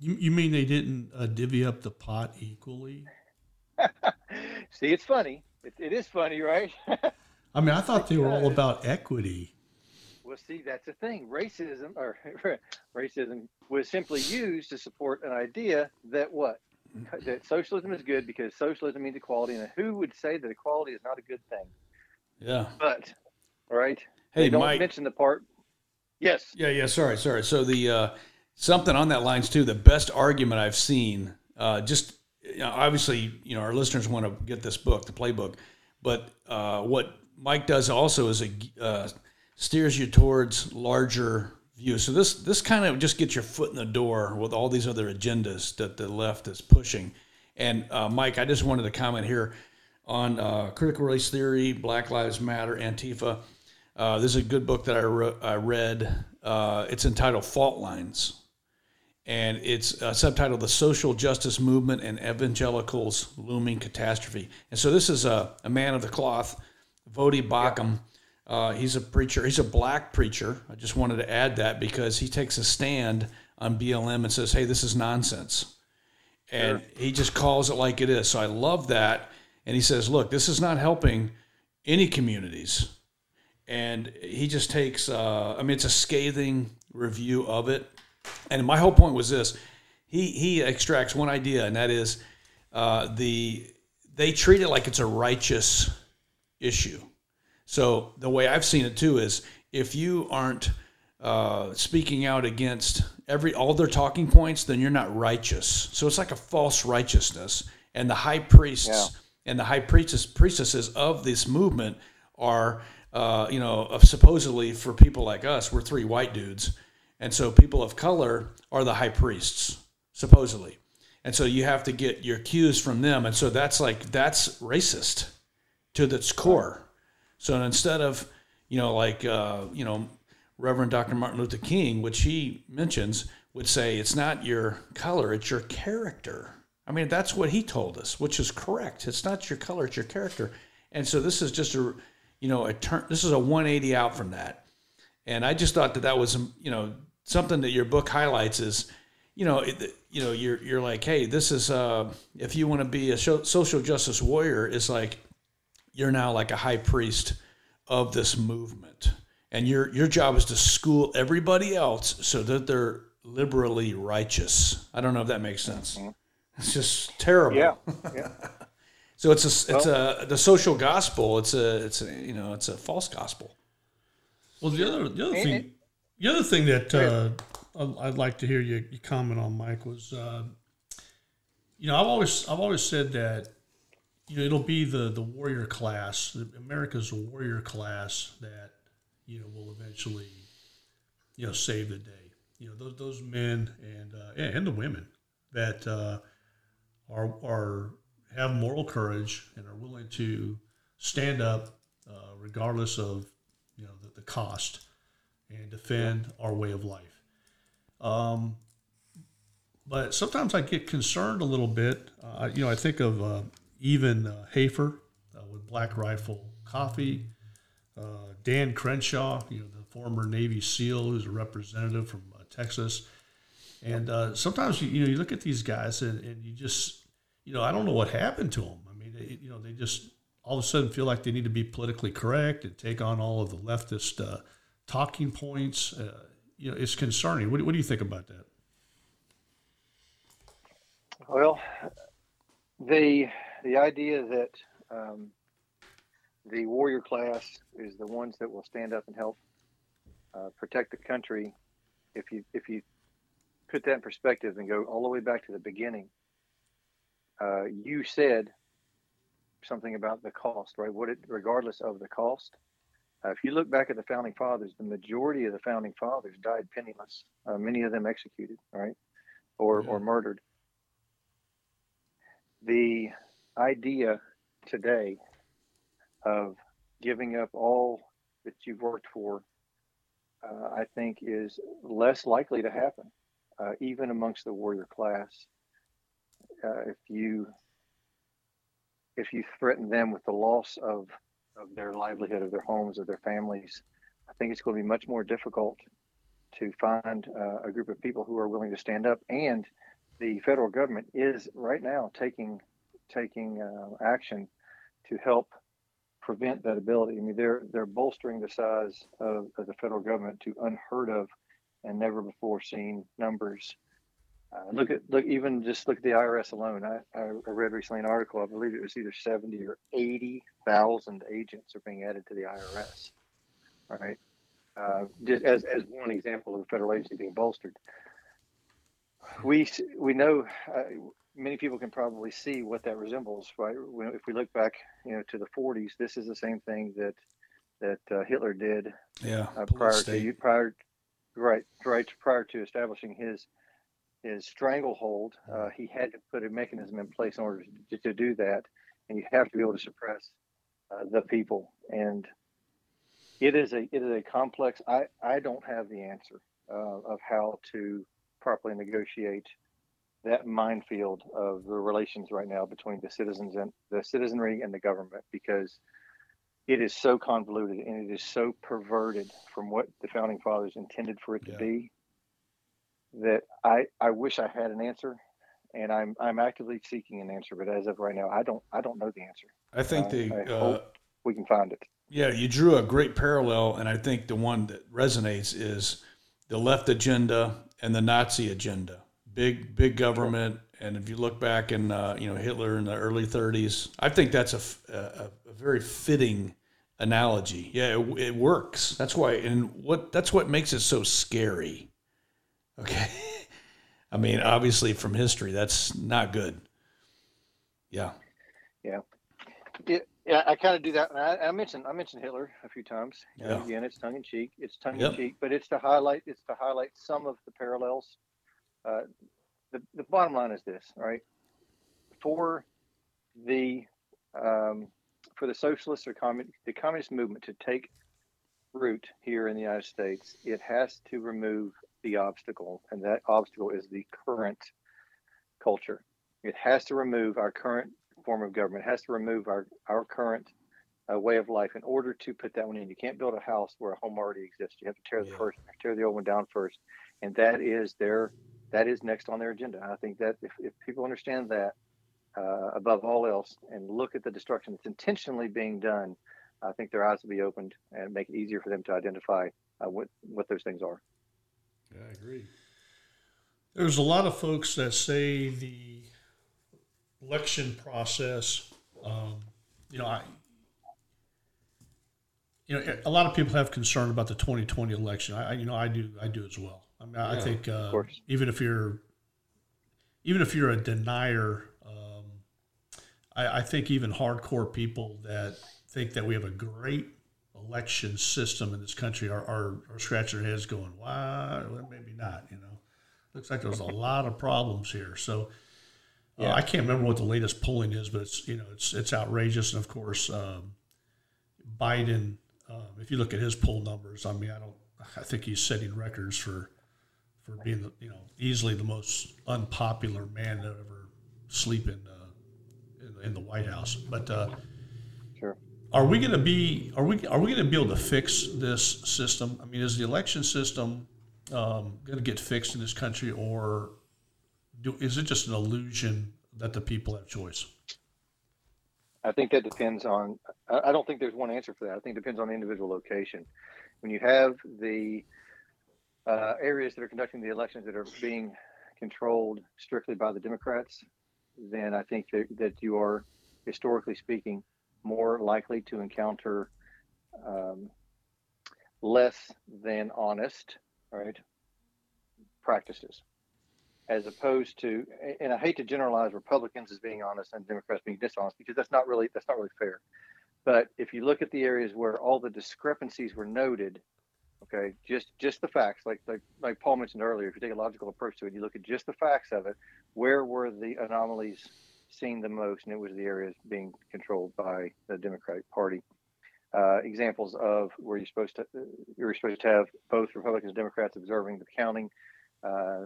You, you mean they didn't uh, divvy up the pot equally? See, it's funny. It, it is funny, right? I mean, I thought they were all about equity. Well, see, that's the thing. Racism or racism was simply used to support an idea that what that socialism is good because socialism means equality, and who would say that equality is not a good thing? Yeah. But right. Hey, they don't Mike. mention the part. Yes. Yeah, yeah. Sorry, sorry. So the uh, something on that lines too. The best argument I've seen, uh, just you know, obviously, you know, our listeners want to get this book, the playbook, but uh, what Mike does also is a uh, steers you towards larger views. So this this kind of just gets your foot in the door with all these other agendas that the left is pushing. And uh, Mike, I just wanted to comment here on uh, critical race theory, Black Lives Matter, Antifa. Uh, this is a good book that I, re- I read. Uh, it's entitled Fault Lines, and it's uh, subtitled The Social Justice Movement and Evangelicals' Looming Catastrophe. And so this is a, a man of the cloth, Voddie Baucham. Uh, he's a preacher. He's a black preacher. I just wanted to add that because he takes a stand on BLM and says, hey, this is nonsense. And he just calls it like it is. So I love that. And he says, look, this is not helping any communities and he just takes uh, i mean it's a scathing review of it and my whole point was this he he extracts one idea and that is uh, the they treat it like it's a righteous issue. So the way i've seen it too is if you aren't uh, speaking out against every all their talking points then you're not righteous. So it's like a false righteousness. And the high priests Yeah. and the high priestess, priestesses of this movement are uh, you know, supposedly for people like us, we're three white dudes, and so people of color are the high priests, supposedly, and so you have to get your cues from them, and so that's like that's racist to its core. So instead of you know, like uh, you know, Reverend Dr. Martin Luther King, which he mentions, would say it's not your color, it's your character. I mean, that's what he told us, which is correct. It's not your color, it's your character. And so this is just a, you know, a turn. This is a 180 out from that. And I just thought that that was, you know, something that your book highlights is, you know, it, you know, you're you're like, hey, this is uh, if you want to be a social justice warrior, it's like you're now like a high priest of this movement, and your your job is to school everybody else so that they're liberally righteous. I don't know if that makes sense. It's just terrible. Yeah. Yeah. So it's a it's a the social gospel. It's a it's a you know it's a false gospel. Well, the other the other And thing it- the other thing that uh, I'd- I'd like to hear you, you comment on, Mike, was uh, you know I've always I've always said that you know it'll be the the warrior class, America's warrior class that you know will eventually you know save the day. You know those those men and uh, and the women that uh, are are have moral courage and are willing to stand up uh, regardless of you know the, the cost and defend our way of life. Um, but sometimes I get concerned a little bit. Uh, you know, I think of uh, even uh, Hafer uh, with Black Rifle Coffee, uh, Dan Crenshaw, you know, the former Navy SEAL who's a representative from uh, Texas. And uh, sometimes you, you know you look at these guys and, and you just you know I don't know what happened to them. I mean, they, you know, they just all of a sudden feel like they need to be politically correct and take on all of the leftist uh, talking points. You know, it's concerning. What, what do you think about that? Well, the the idea that um, the warrior class is the ones that will stand up and help uh, protect the country. If you if you put that in perspective and go all the way back to the beginning, uh, you said something about the cost, right? What it, regardless of the cost. Uh, if you look back at the founding fathers, the majority of the founding fathers died penniless. Uh, many of them executed, right, or or murdered the idea today of giving up all that you've worked for, uh, I think, is less likely to happen, uh, even amongst the warrior class. Uh, if you if you threaten them with the loss of of their livelihood, of their homes, of their families, I think it's going to be much more difficult to find uh, a group of people who are willing to stand up and the federal government is right now taking taking uh, action to help prevent that ability. I mean, they're they're bolstering the size of, of the federal government to unheard of and never before seen numbers. Uh, look at look even just look at the IRS alone. I, I read recently an article. I believe it was either seventy or eighty thousand agents are being added to the IRS. Right, uh, just as as one example of a federal agency being bolstered. We we know uh, many people can probably see what that resembles, right? If we look back, you know, to the 40s, this is the same thing that that uh, Hitler did. Yeah. Uh, prior state. to prior, right, right, prior to establishing his his stranglehold, uh, he had to put a mechanism in place in order to, to do that, and you have to be able to suppress uh, the people. And it is a it is a complex. I I don't have the answer uh, of how to properly negotiate that minefield of the relations right now between the citizens and the citizenry and the government because it is so convoluted and it is so perverted from what the founding fathers intended for it to yeah. be that I, I wish I had an answer and I'm I'm actively seeking an answer, but as of right now, I don't I don't know the answer. I think the I uh, we can find it. Yeah, you drew a great parallel, and I think the one that resonates is the left agenda and the Nazi agenda big big government. And if you look back in uh, you know Hitler in the early 30s, I think that's a, a, a very fitting analogy. Yeah, it, it, works. That's why, and what that's what makes it so scary. Okay, I mean, obviously from history, that's not good. Yeah. Yeah. It, yeah, I kind of do that. I, I, mentioned I mentioned Hitler a few times. Yeah. Again, it's tongue in cheek. It's tongue in cheek, but it's to highlight it's to highlight some of the parallels uh, the, the bottom line is this, right? For the um, for the socialist or commun- the communist movement to take root here in the United States, it has to remove the obstacle, and that obstacle is the current culture. It has to remove our current form of government. It has to remove our our current uh, way of life in order to put that one in. You can't build a house where a home already exists. You have to tear the yeah. first, tear the old one down first, and that is their that is next on their agenda. I think that if, if people understand that uh, above all else and look at the destruction that's intentionally being done, I think their eyes will be opened and make it easier for them to identify uh, what what those things are. Yeah, I agree. There's a lot of folks that say the election process. Um, you know, I. You know, a lot of people have concern about the 2020 election. I, you know, I do, I do as well. I mean, yeah, I think uh, even if you're even if you're a denier, um, I, I, think even hardcore people that think that we have a great election system in this country are, are, are scratching their heads, going, "Why? Well, maybe not." You know, looks like there's a lot of problems here. So. Uh, yeah. I can't remember what the latest polling is, but it's you know it's it's outrageous, and of course, um, Biden. Um, if you look at his poll numbers, I mean, I don't. I think he's setting records for for being the, you know easily the most unpopular man to ever sleep in uh, in, in, the White House. But uh, sure. Are we going to be are we are we going to be able to fix this system? I mean, is the election system um, going to get fixed in this country, or do, is it just an illusion that the people have choice? I think that depends on. I don't think there's one answer for that. I think it depends on the individual location. When you have the uh, areas that are conducting the elections that are being controlled strictly by the Democrats, then I think that, that you are, historically speaking, more likely to encounter um, less than honest, right, practices, as opposed to, and I hate to generalize Republicans as being honest and Democrats being dishonest because that's not really that's not really fair. But if you look at the areas where all the discrepancies were noted, Okay, just just the facts, like like like Paul mentioned earlier. If you take a logical approach to it, you look at just the facts of it. Where were the anomalies seen the most? And it was the areas being controlled by the Democratic Party. Uh, examples of where you're supposed to you're supposed to have both Republicans and Democrats observing the counting. Uh,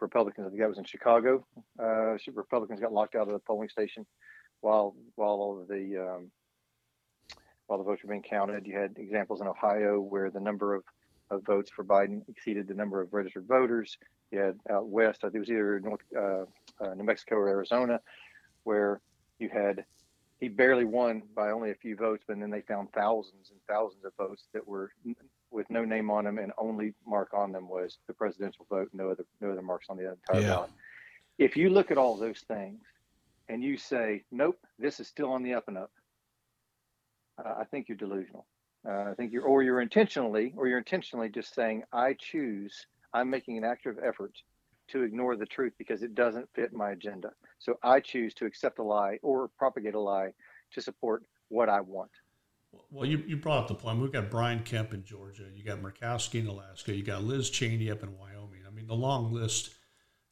Republicans, I think that was in Chicago. Uh, Republicans got locked out of the polling station while while all of the um, while the votes were being counted. You had examples in Ohio where the number of, of votes for Biden exceeded the number of registered voters. You had out west, I think it was either North, uh, uh, New Mexico or Arizona, where you had he barely won by only a few votes, but then they found thousands and thousands of votes that were with no name on them, and only mark on them was the presidential vote. No other no other marks on the entire yeah. ballot. If you look at all those things and you say, "Nope, this is still on the up and up," uh, I think you're delusional. Uh, I think you're, or you're intentionally, or you're intentionally just saying, "I choose." I'm making an active effort to ignore the truth because it doesn't fit my agenda. So I choose to accept a lie or propagate a lie to support what I want. Well, you, you brought up the point. We've got Brian Kemp in Georgia. You got Murkowski in Alaska. You got Liz Cheney up in Wyoming. I mean, the long list,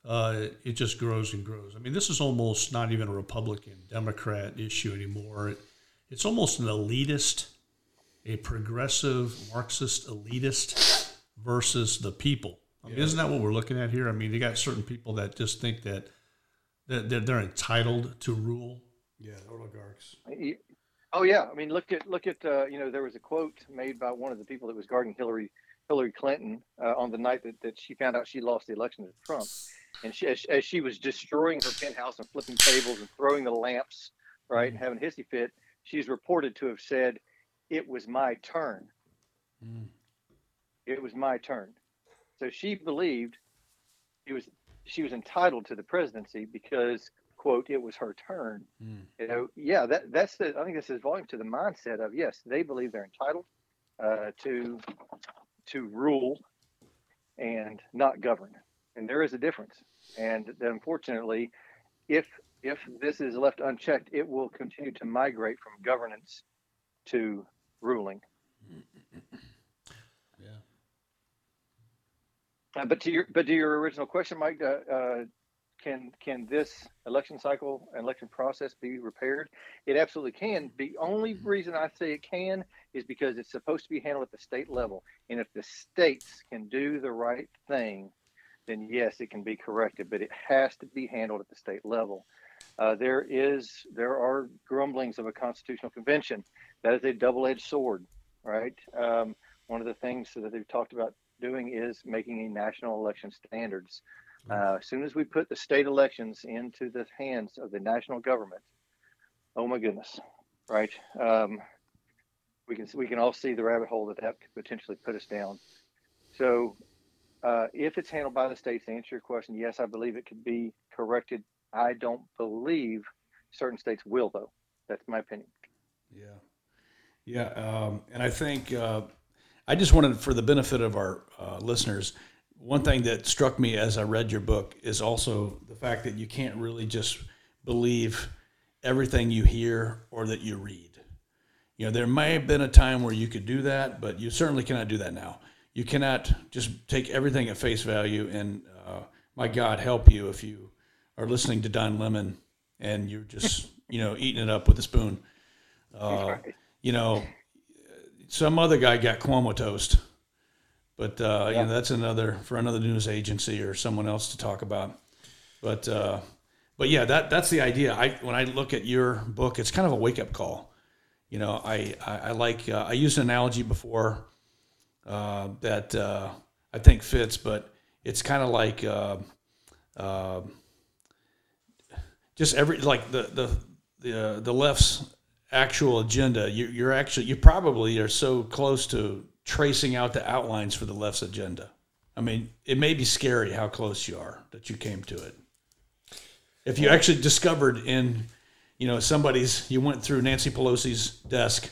uh, it just grows and grows. I mean, this is almost not even a Republican Democrat issue anymore. It, it's almost an elitist, a progressive Marxist elitist versus the people. I mean, yeah. isn't that what we're looking at here? I mean, they got certain people that just think that that they're entitled to rule. Yeah, oligarchs. Oh yeah, I mean, look at look at uh, you know there was a quote made by one of the people that was guarding Hillary Hillary Clinton uh, on the night that, that she found out she lost the election to Trump, and she as, as she was destroying her penthouse and flipping tables and throwing the lamps, right, mm. having a hissy fit, she's reported to have said, "It was my turn." Mm. It was my turn. So she believed it was she was entitled to the presidency because quote it was her turn. Mm. You know, yeah, that that's the I think this is volume to the mindset of yes, they believe they're entitled uh, to to rule and not govern, and there is a difference. And unfortunately, if if this is left unchecked, it will continue to migrate from governance to ruling. Uh, but to your but to your original question, Mike, uh, uh, can can this election cycle and election process be repaired? It absolutely can. The only reason I say it can is because it's supposed to be handled at the state level, and if the states can do the right thing, then yes, it can be corrected. But it has to be handled at the state level. Uh, there is there are grumblings of a constitutional convention. That is a double-edged sword, right? Um, one of the things that they've talked about doing is making a national election standards. Uh, as soon as we put the state elections into the hands of the national government, oh my goodness, right? Um, we can we can all see the rabbit hole that that could potentially put us down. So, uh, if it's handled by the states, to answer your question, yes, I believe it could be corrected. I don't believe certain states will, though. That's my opinion. Yeah, yeah, um, and I think uh, I just wanted, for the benefit of our uh, listeners, one thing that struck me as I read your book is also the fact that you can't really just believe everything you hear or that you read. You know, there may have been a time where you could do that, but you certainly cannot do that now. You cannot just take everything at face value. And uh, my God, help you if you are listening to Don Lemon and you're just, you know, eating it up with a spoon. Uh, you know, some other guy got Cuomo toast, but uh, yeah. you know that's another for another news agency or someone else to talk about. But uh, but yeah, that that's the idea. I when I look at your book, it's kind of a wake up call. You know, I I, I like uh, I used an analogy before uh, that uh, I think fits, but it's kind of like uh, just every like the the the uh, the left's actual agenda, you, you're actually you probably are so close to tracing out the outlines for the left's agenda. I mean, it may be scary how close you are that you came to it. If you actually discovered in, you know, somebody's, you went through Nancy Pelosi's desk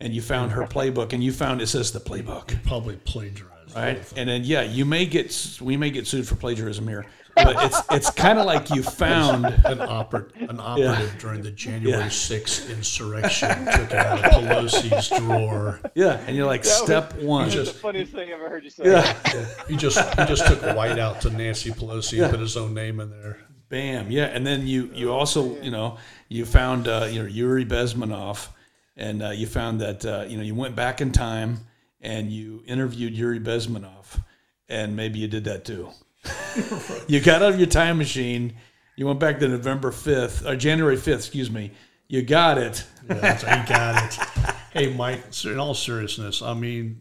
and you found her playbook and you found it says the playbook. Probably plagiarized. Right. And then, yeah, you may get, we may get sued for plagiarism here but it's it's kind of like you found an, oper- an operative yeah. during the January yeah. 6th insurrection took it out of Pelosi's drawer. Yeah, and you're like, that step was, one. Just, the funniest thing I've ever heard you say. Yeah. yeah. He just he just took white out to Nancy Pelosi and put his own name in there. Bam. Yeah, and then you you also you know you found uh, you know Yuri Bezmenov, and uh, you found that uh, you know you went back in time and you interviewed Yuri Bezmenov, and maybe you did that too you got out of your time machine. You went back to November 5th, or January 5th, excuse me. You got it. yeah, you got it. Hey, Mike, in all seriousness, I mean,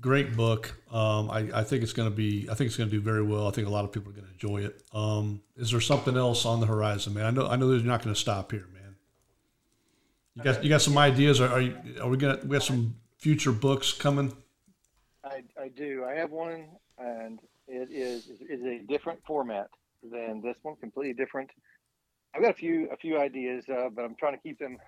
great book. Um, I, I, think it's going to be, I think it's going to do very well. I think a lot of people are going to enjoy it. Um, is there something else on the horizon, man? I know, I know you're not going to stop here, man. You got you got some ideas? Are, are you are we gonna we have some future books coming? I, I do. I have one, and it is is a different format than this one, completely different. I've got a few a few ideas, uh, but I'm trying to keep them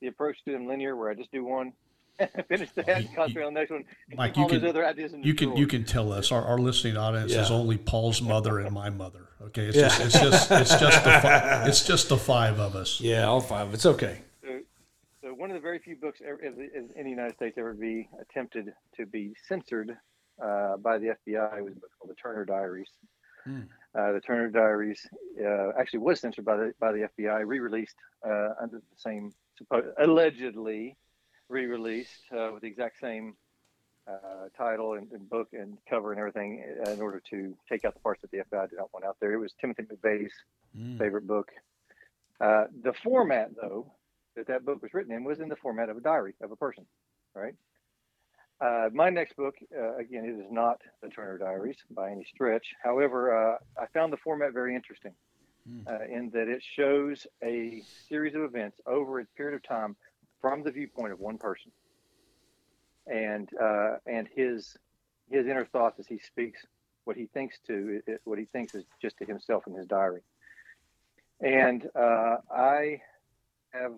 the approach to them linear, where I just do one, finish that, you- concentrate on the next one. Mike, you can- other ideas You can drawer. you can tell us our, our listening audience is only Paul's mother and my mother. Okay, it's Yeah. just it's just it's just the fi- it's just the five of us. Yeah, all five. It's okay. One of the very few books ever, in the- in the United States ever be attempted to be censored uh, by the FBI was a book called The Turner Diaries. Hmm. Uh, the Turner Diaries uh, actually was censored by the by the FBI, re-released uh, under the same allegedly re-released uh, with the exact same uh, title and, and book and cover and everything in order to take out the parts that the FBI did not want out there. It was Timothy McVeigh's Mm. favorite book. Uh, the format, though, that that book was written in was in the format of a diary of a person, right? Uh, my next book, uh, again, it is not the Turner Diaries by any stretch. However, uh, I found the format very interesting Hmm. uh, in that it shows a series of events over a period of time from the viewpoint of one person, and uh, and his his inner thoughts as he speaks what he thinks to it, what he thinks is just to himself in his diary and uh, I have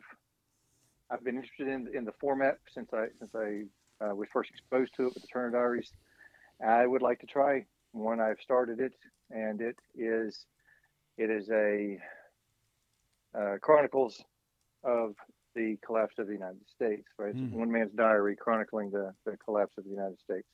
I've been interested in in the format since I since I uh, was first exposed to it with the Turner Diaries. I would like to try one. I've started it, and it is it is a uh, chronicles of the collapse of the United States. Right, Hmm. one man's diary chronicling the, the collapse of the United States.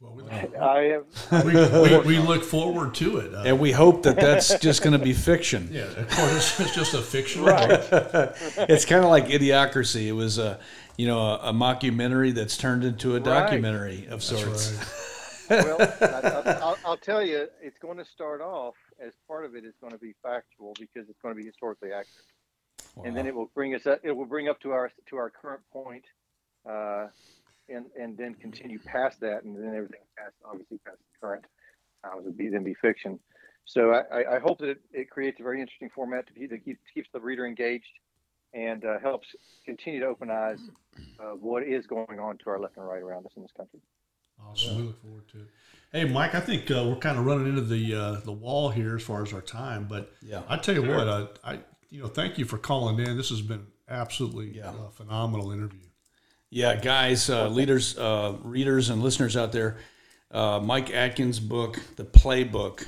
Well, we, I have we, we, we look forward to it. Uh, And we hope that that's just going to be fiction. yeah, of course, it's just a fictional Right. book. it's kind of like Idiocracy. It was a, you know, a, a mockumentary that's turned into a Right. documentary of sorts. Right. well, I, I'll, I'll tell you, it's going to start off as part of it is going to be factual because it's going to be historically accurate, and then it will bring us up, it will bring up to our to our current point, uh, and and then continue past that, and then everything past obviously past the current uh, would be then be fiction. So I, I- I hope that it, it creates a very interesting format to, keep, that keep, keeps the reader engaged and uh, helps continue to open eyes of what is going on to our left and right around us in this country. Awesome. We look forward to it. Hey, Mike, I think uh, we're kind of running into the uh, the wall here as far as our time, but Yeah. I tell you what, I, I you know, thank you for calling in. This has been absolutely Yeah. uh, phenomenal interview. Yeah, guys, uh, leaders, uh, readers, and listeners out there, uh, Mike Adkins' book, The Playbook,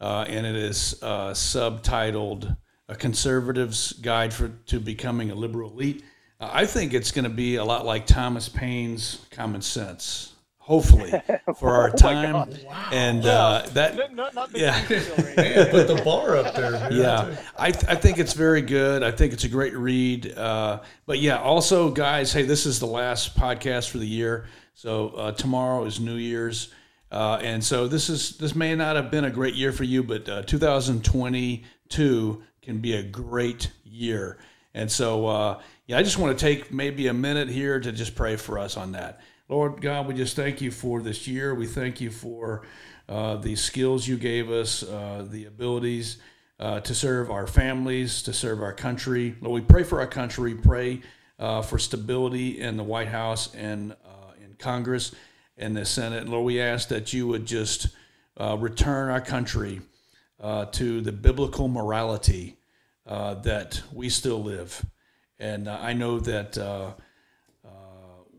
uh, and it is uh, subtitled "A Conservative's Guide for to Becoming a Liberal Elite." Uh, I think it's going to be a lot like Thomas Paine's Common Sense. Hopefully, for our time, and uh, that Not, not Yeah. Man, put the bar up there. Man. yeah, I, th- I think it's very good. I think it's a great read. Uh, but yeah, also, guys, hey, this is the last podcast for the year. So uh, tomorrow is New Year's, uh, and so this is this may not have been a great year for you, but uh, 2022 can be a great year. And so, uh, yeah, I just want to take maybe a minute here to just pray for us on that. Lord God, we just thank you for this year. We thank you for uh, the skills you gave us, uh, the abilities uh, to serve our families, to serve our country. Lord, we pray for our country. We Pray uh, for stability in the White House and uh, in Congress and the Senate. Lord, we ask that you would just uh, return our country to the biblical morality that we still live. And I know that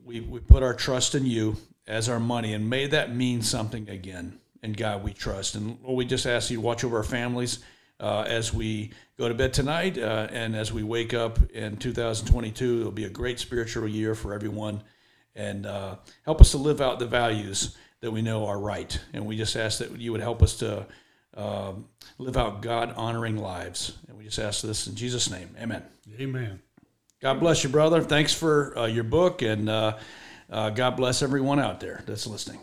we, we put our trust in you as our money, and may that mean something again. And God we trust. And Lord, we just ask you to watch over our families uh, as we go to bed tonight uh, and as we wake up in 2022. It'll be a great spiritual year for everyone. And uh, help us to live out the values that we know are right. And we just ask that you would help us to um, live out God honoring lives. And we just ask this in Jesus' name. Amen. Amen. God bless you, brother. Thanks for uh, your book, and uh, uh, God bless everyone out there that's listening.